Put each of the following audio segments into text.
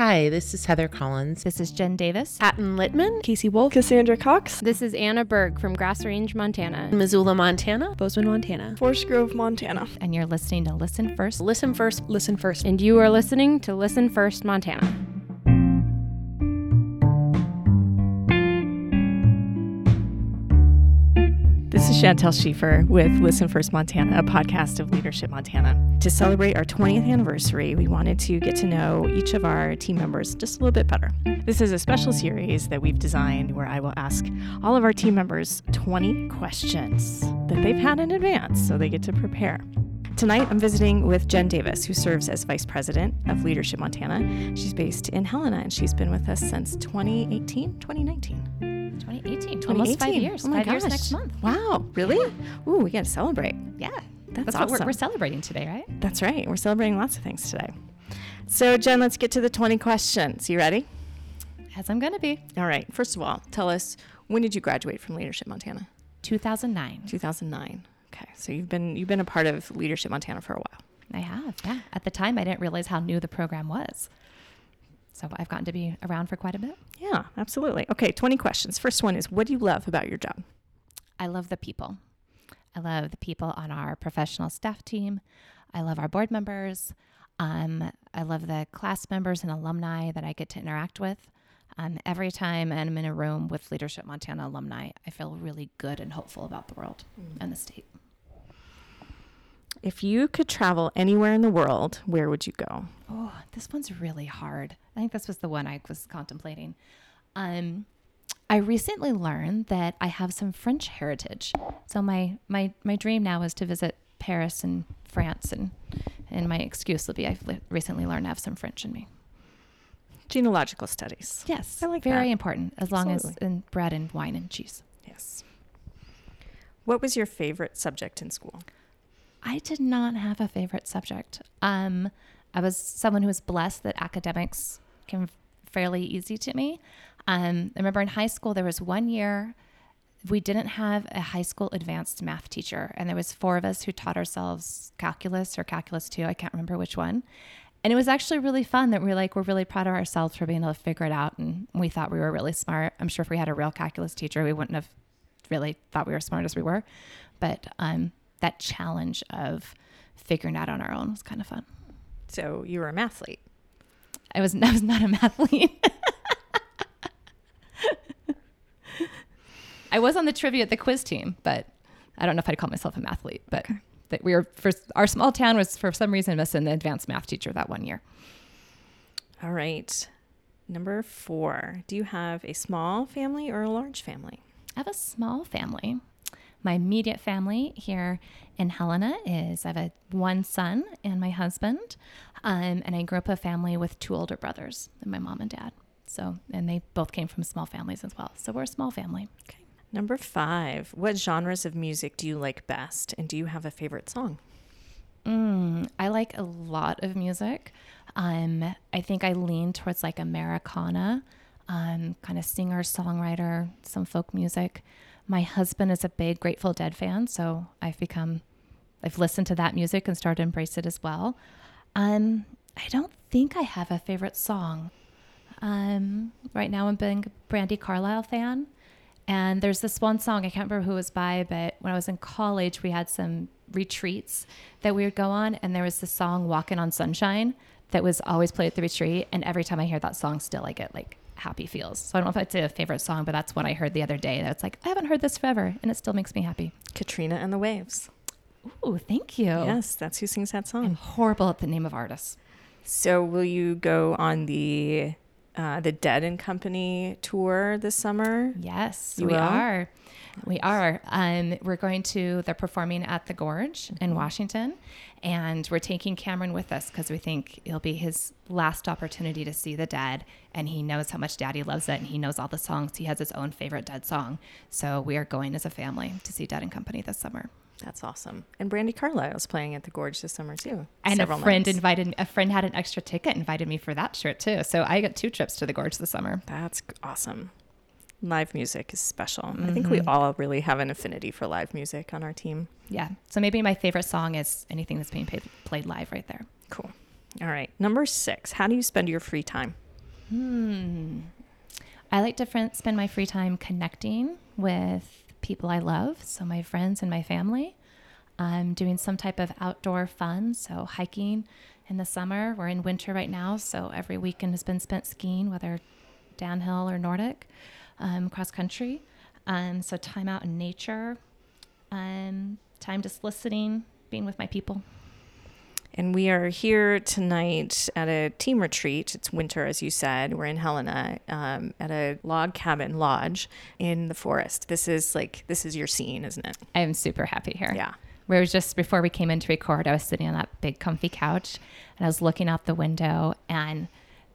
Hi, this is Heather Collins. This is Jen Davis. Patton Littman. Casey Wolf. Cassandra Cox. This is Anna Berg from Grass Range, Montana. Missoula, Montana. Bozeman, Montana. Forest Grove, Montana. And you're listening to Listen First. Listen first. Listen first. And you are listening to Listen First, Montana. Chantel Schiefer with Listen First Montana, a podcast of Leadership Montana. To celebrate our 20th anniversary, we wanted to get to know each of our team members just a little bit better. This is a special series that we've designed where I will ask all of our team members 20 questions that they've had in advance so they get to prepare. Tonight, I'm visiting with Jen Davis, who serves as Vice President of Leadership Montana. She's based in Helena and she's been with us since 2018, 2019. 2018. Almost five years. Oh my five gosh. years next month. Wow, really? Ooh, we got to celebrate. Yeah. That's, That's, what we're, awesome. we're celebrating today, right? That's right. We're celebrating lots of things today. So, Jen, let's get to the 20 questions. You ready? As I'm going to be. All right. First of all, tell us when did you graduate from Leadership Montana? 2009. 2009. Okay. So you've been you've been a part of Leadership Montana for a while. I have, yeah. At the time, I didn't realize how new the program was. So I've gotten to be around for quite a bit. Yeah, absolutely. Okay, 20 questions. First one is what do you love about your job? I love the people. I love the people on our professional staff team. I love our board members. Um, I love the class members and alumni that I get to interact with. Um, every time I'm in a room with Leadership Montana alumni, I feel really good and hopeful about the world and the state. If you could travel anywhere in the world, where would you go? Oh, this one's really hard. I think this was the one I was contemplating. Um, I recently learned that I have some French heritage. So my my my dream now is to visit Paris and France, and and my excuse will be I've li- recently learned to have some French in me. Genealogical studies. Yes, I like very that. important as long as Absolutely. in bread and wine and cheese. Yes. What was your favorite subject in school? I did not have a favorite subject. Um, I was someone who was blessed that academics came fairly easy to me. Um, I remember in high school there was one year we didn't have a high school advanced math teacher, and there was four of us who taught ourselves calculus or calculus two. I can't remember which one. And it was actually really fun that we are like we're really proud of ourselves for being able to figure it out, and we thought we were really smart. I'm sure if we had a real calculus teacher, we wouldn't have really thought we were smart as we were. But um, that challenge of figuring out on our own was kind of fun. So you were a mathlete. I was I was not a mathlete. I was on the trivia at the quiz team, but I don't know if I'd call myself a mathlete. But that we were for our small town was for some reason missing the advanced math teacher that one year. All right. Number four. Do you have a small family or a large family? I have a small family. My immediate family here in Helena is I have a one son and my husband, um, and I grew up a family with two older brothers and my mom and dad. So, and they both came from small families as well. So we're a small family. Okay. Number five. What genres of music do you like best? And do you have a favorite song? Mm, I like a lot of music. Um, I think I lean towards like Americana, um, kind of singer songwriter, some folk music. My husband is a big Grateful Dead fan, so I've become, I've listened to that music and started to embrace it as well. Um, I don't think I have a favorite song. Um, right now, I'm being a Brandi Carlile fan. And there's this one song, I can't remember who it was by, but when I was in college, we had some retreats that we would go on. And there was this song, Walking on Sunshine, that was always played at the retreat. And every time I hear that song, still I get like happy feels. So I don't know if it's a favorite song, but that's what I heard the other day. That's like, I haven't heard this forever. And it still makes me happy. Katrina and the Waves. Ooh, thank you. Yes, that's who sings that song. I'm horrible at the name of artists. So will you go on the uh, the Dead and Company tour this summer? Yes, You we will? are. We are. Um, we're going to, they're performing at the Gorge in Washington, and we're taking Cameron with us because we think it'll be his last opportunity to see the dead. And he knows how much daddy loves it, and he knows all the songs. He has his own favorite dead song. So we are going as a family to see Dead and Company this summer. That's awesome. And Brandi Carlile is playing at the Gorge this summer too. And a friend nights. invited, a friend had an extra ticket, invited me for that trip too. So I got two trips to the Gorge this summer. That's awesome. Live music is special. I think we all really have an affinity for live music on our team. Yeah. So maybe my favorite song is anything that's being played, played live right there. Cool. All right. Number six. How do you spend your free time? Hmm. I like to fr- spend my free time connecting with people I love, so my friends and my family. I'm doing some type of outdoor fun, so hiking in the summer. We're in winter right now, so every weekend has been spent skiing, whether downhill or Nordic, um, cross country. Um, so time out in nature, um, time just listening, being with my people. And we are here tonight at a team retreat. It's winter, as you said. We're in Helena um, at a log cabin lodge in the forest. This is like, this is your scene, isn't it? I'm super happy here. Yeah. Where it was just before we came in to record, I was sitting on that big comfy couch and I was looking out the window and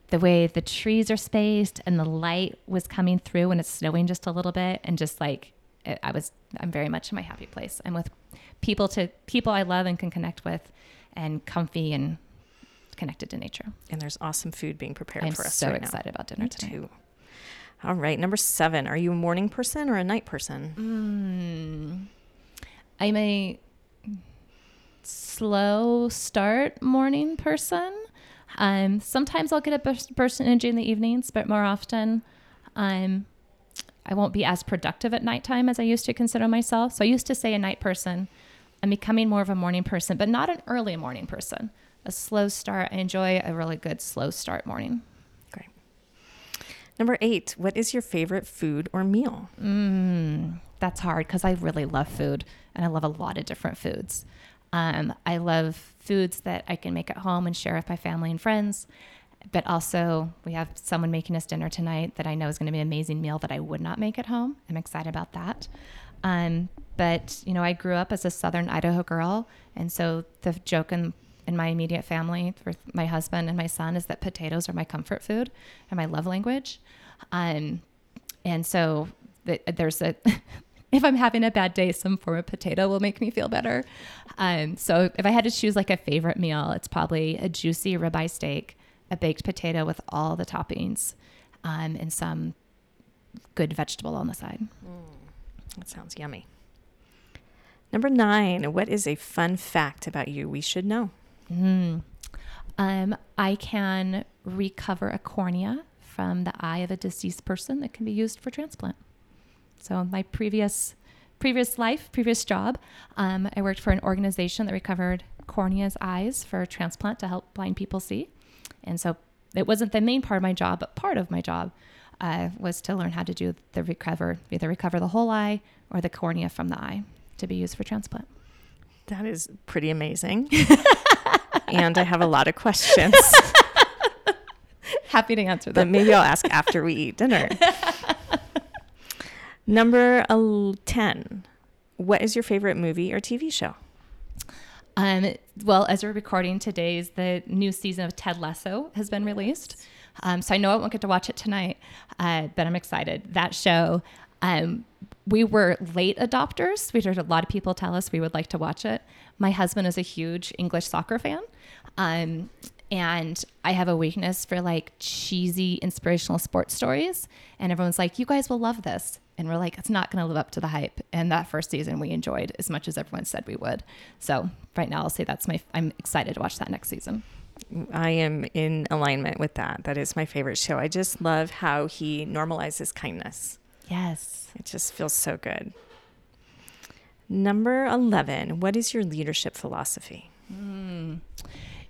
the way the trees are spaced and the light was coming through and it's snowing just a little bit and just like it, I was I'm very much in my happy place. I'm with people to people I love and can connect with and comfy and connected to nature. And there's awesome food being prepared I'm for us so right now. excited about dinner Me tonight. too. All right, number seven. Are you a morning person or a night person? Mm. I'm a slow start morning person. Um, sometimes I'll get a of energy in the evenings, but more often, um, I won't be as productive at nighttime as I used to consider myself. So I used to say a night person. I'm becoming more of a morning person, but not an early morning person. A slow start. I enjoy a really good slow start morning. Great. Number eight. What is your favorite food or meal? Mm, that's hard because I really love food and I love a lot of different foods. Um, I love foods that I can make at home and share with my family and friends. But also, we have someone making us dinner tonight that I know is going to be an amazing meal that I would not make at home. I'm excited about that. Um, but, you know, I grew up as a Southern Idaho girl. And so the joke in, in my immediate family with my husband and my son is that potatoes are my comfort food and my love language. Um, and so th- there's a if I'm having a bad day, some form of potato will make me feel better. Um, so if I had to choose like a favorite meal, it's probably a juicy ribeye steak, a baked potato with all the toppings, um, and some good vegetable on the side. That sounds yummy. Number nine. What is a fun fact about you we should know? Mm. Um, I can recover a cornea from the eye of a deceased person that can be used for transplant. So my previous previous life, previous job, um, I worked for an organization that recovered corneas eyes for transplant to help blind people see. And so it wasn't the main part of my job, but part of my job uh, was to learn how to do the recover, either recover the whole eye or the cornea from the eye to be used for transplant. That is pretty amazing. and I have a lot of questions, Happy to answer but them. maybe I'll ask after we eat dinner. Number 10. What is your favorite movie or TV show? Um, well, as we're recording today's, the new season of Ted Lasso has been released. Um, so I know I won't get to watch it tonight, uh, but I'm excited. That show, um, we were late adopters. We heard a lot of people tell us we would like to watch it. My husband is a huge English soccer fan. Um, and I have a weakness for like cheesy inspirational sports stories. And everyone's like, you guys will love this. And we're like, it's not going to live up to the hype. And that first season we enjoyed as much as everyone said we would. So right now I'll say that's my, I'm excited to watch that next season. I am in alignment with that. That is my favorite show. I just love how he normalizes kindness. Yes. It just feels so good. Number 11. What is your leadership philosophy? Hmm.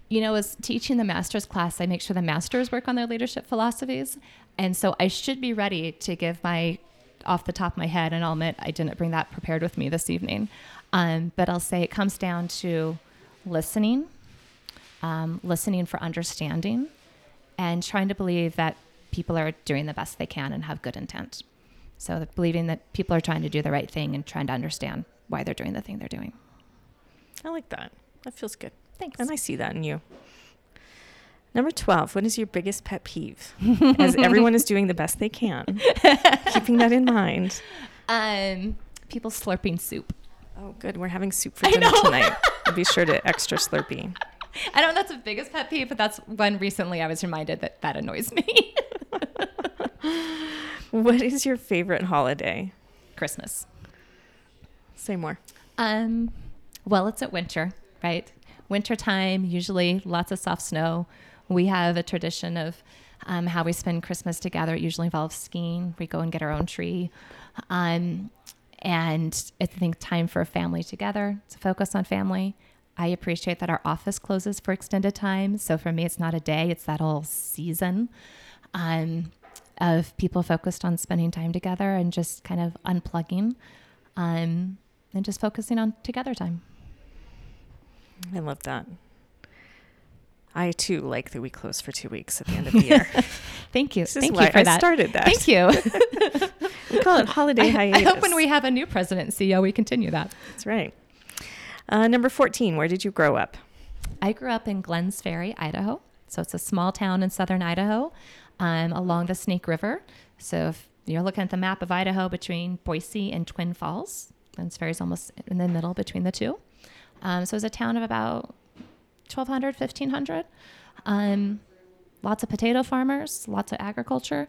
You know, as teaching the master's class, I make sure the masters work on their leadership philosophies. And so I should be ready to give my, off the top of my head, and I'll admit I didn't bring that prepared with me this evening. Um, but I'll say it comes down to listening, um, listening for understanding, and trying to believe that people are doing the best they can and have good intent. So believing that people are trying to do the right thing and trying to understand why they're doing the thing they're doing. I like that. That feels good. Thanks. And I see that in you. Number 12. What is your biggest pet peeve? As everyone is doing the best they can, keeping that in mind. Um, people slurping soup. Oh, good. We're having soup for dinner tonight. I'll be sure to extra Slurpee. I don't know that's the biggest pet peeve, but that's one recently I was reminded that that annoys me. What is your favorite holiday? Christmas. Say more. Um, well, it's at winter, right? Winter time, usually lots of soft snow. We have a tradition of Um, how we spend Christmas together it usually involves skiing. We go and get our own tree. Um, and I think time for a family together to focus on family. I appreciate that our office closes for extended time. So for me, it's not a day, it's that whole season um, of people focused on spending time together and just kind of unplugging um, and just focusing on together time. I love that. I too like that we close for two weeks at the end of the year. Thank you. This is Thank why you for I that. started that. Thank you. We call it holiday I, I hope when we have a new president and CEO, we continue that. That's right. Uh, number 14, where did you grow up? I grew up in Glenns Ferry, Idaho. So it's a small town in southern Idaho um, along the Snake River. So if you're looking at the map of Idaho between Boise and Twin Falls, Glenns Ferry is almost in the middle between the two. Um, so was a town of about 1,200, 1,500. Um, lots of potato farmers, lots of agriculture.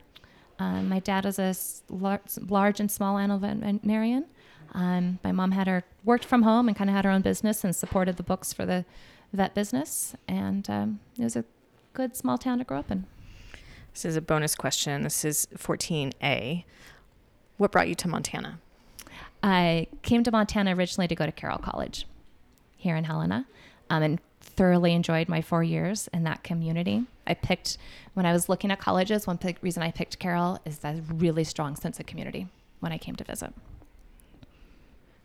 Um, my dad was a lar- large and small animal veterinarian. Um, my mom had her worked from home and kind of had her own business and supported the books for the vet business. And um, it was a good small town to grow up in. This is a bonus question. This is 14A. What brought you to Montana? I came to Montana originally to go to Carroll College here in Helena um, and thoroughly enjoyed my four years in that community. I picked, when I was looking at colleges, one pick, reason I picked Carroll is that really strong sense of community when I came to visit.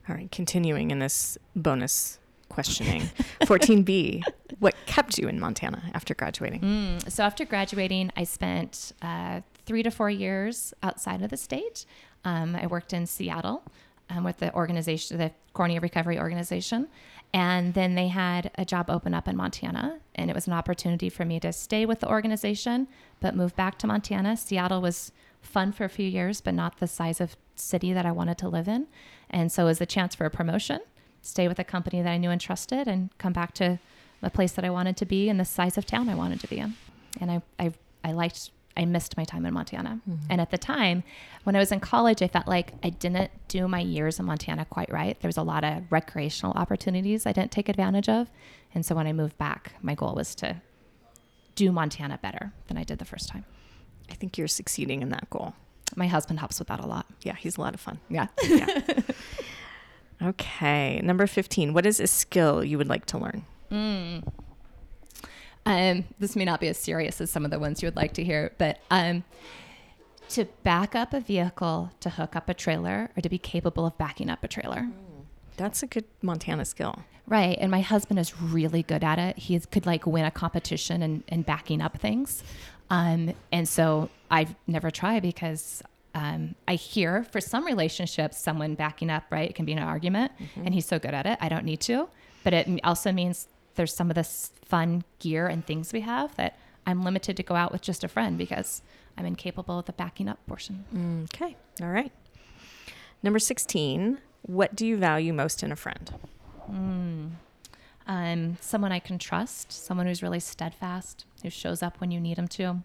All right, continuing in this bonus questioning. 14B, what kept you in Montana after graduating? Mm, so after graduating, I spent uh, three to four years outside of the state. Um, I worked in Seattle um, with the organization, the Cornea Recovery Organization, and then they had a job open up in Montana, and it was an opportunity for me to stay with the organization but move back to Montana. Seattle was fun for a few years, but not the size of city that I wanted to live in, and so it was a chance for a promotion, stay with a company that I knew and trusted, and come back to a place that I wanted to be and the size of town I wanted to be in. And I, I, I liked, I missed my time in Montana. And at the time, when I was in college, I felt like I didn't do my years in Montana quite right. There was a lot of recreational opportunities I didn't take advantage of. And so when I moved back, my goal was to do Montana better than I did the first time. I think you're succeeding in that goal. My husband helps with that a lot. Yeah, he's a lot of fun. Yeah. Yeah. okay, number 15. What is a skill you would like to learn? Mm. Um, this may not be as serious as some of the ones you would like to hear, but um, to back up a vehicle, to hook up a trailer, or to be capable of backing up a trailer. That's a good Montana skill. Right. And my husband is really good at it. He could like win a competition and, and backing up things. Um, and so I've never tried because um, I hear for some relationships, someone backing up, right? It can be an argument and he's so good at it. I don't need to. But it also means there's some of this fun gear and things we have that I'm limited to go out with just a friend because I'm incapable of the backing up portion. Okay, all right. Number 16. What do you value most in a friend? um, someone I can trust, someone who's really steadfast, who shows up when you need them to,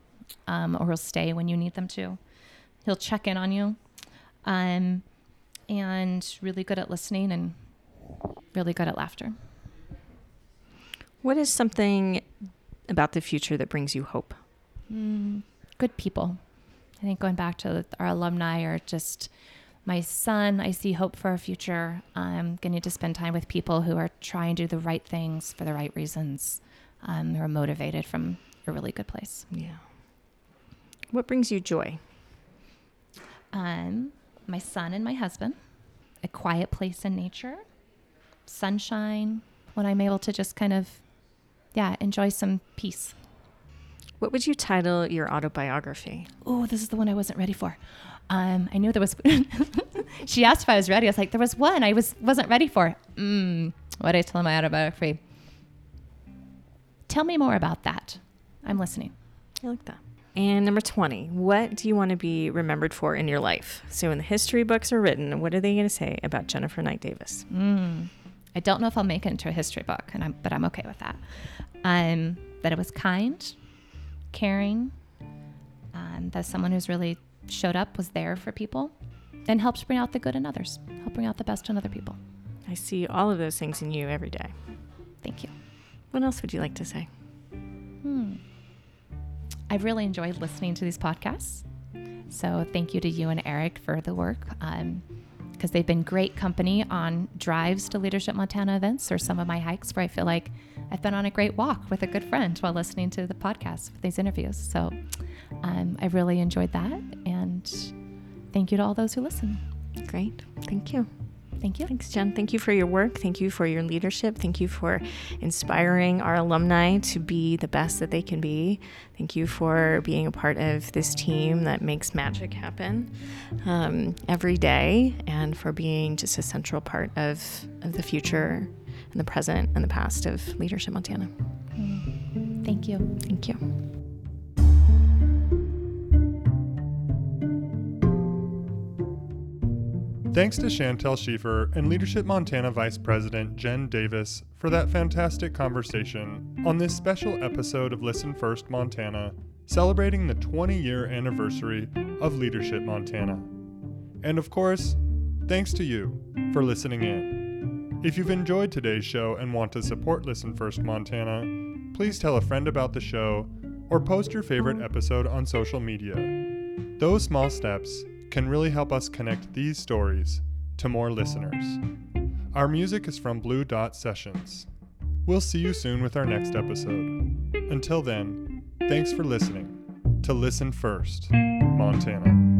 um, or will stay when you need them to. He'll check in on you, um, and really good at listening and really good at laughter. What is something about the future that brings you hope? Mm, good people. I think going back to our alumni or just my son. I see hope for our future. I'm getting to spend time with people who are trying to do the right things for the right reasons, um, who are motivated from a really good place. Yeah. What brings you joy? um, my son and my husband, a quiet place in nature, sunshine, when I'm able to just kind of, yeah, enjoy some peace. What would you title your autobiography? Oh, this is the one I wasn't ready for. Um, I knew there was. she asked if I was ready. I was like, there was one I was wasn't ready for. Mm, what did I tell my autobiography? Tell me more about that. I'm listening. I like that. And number 20, what do you want to be remembered for in your life? So, when the history books are written, what are they going to say about Jennifer Knight Davis? Mm. I don't know if I'll make it into a history book, and I'm, but I'm okay with that. Um, that it was kind, caring, um, that someone who's really showed up, was there for people, and helped bring out the good in others, help bring out the best in other people. I see all of those things in you every day. Thank you. What else would you like to say? Hmm. I I've really enjoyed listening to these podcasts. So thank you to you and Eric for the work. Um, because they've been great company on drives to Leadership Montana events or some of my hikes where I feel like I've been on a great walk with a good friend while listening to the podcast with these interviews. So um, I really enjoyed that. And thank you to all those who listen. Great. Thank you. Thank you. Thanks, Jen. Thank you for your work. Thank you for your leadership. Thank you for inspiring our alumni to be the best that they can be. Thank you for being a part of this team that makes magic happen um, every day and for being just a central part of, of the future and the present and the past of Leadership Montana. Thank you. Thank you. Thanks to Chantel Schiefer and Leadership Montana Vice President Jen Davis for that fantastic conversation on this special episode of Listen First Montana, celebrating the 20 year anniversary of Leadership Montana. And of course, thanks to you for listening in. If you've enjoyed today's show and want to support Listen First Montana, please tell a friend about the show or post your favorite episode on social media. Those small steps can really help us connect these stories to more listeners. Our music is from Blue Dot Sessions. We'll see you soon with our next episode. Until then, thanks for listening to Listen First, Montana.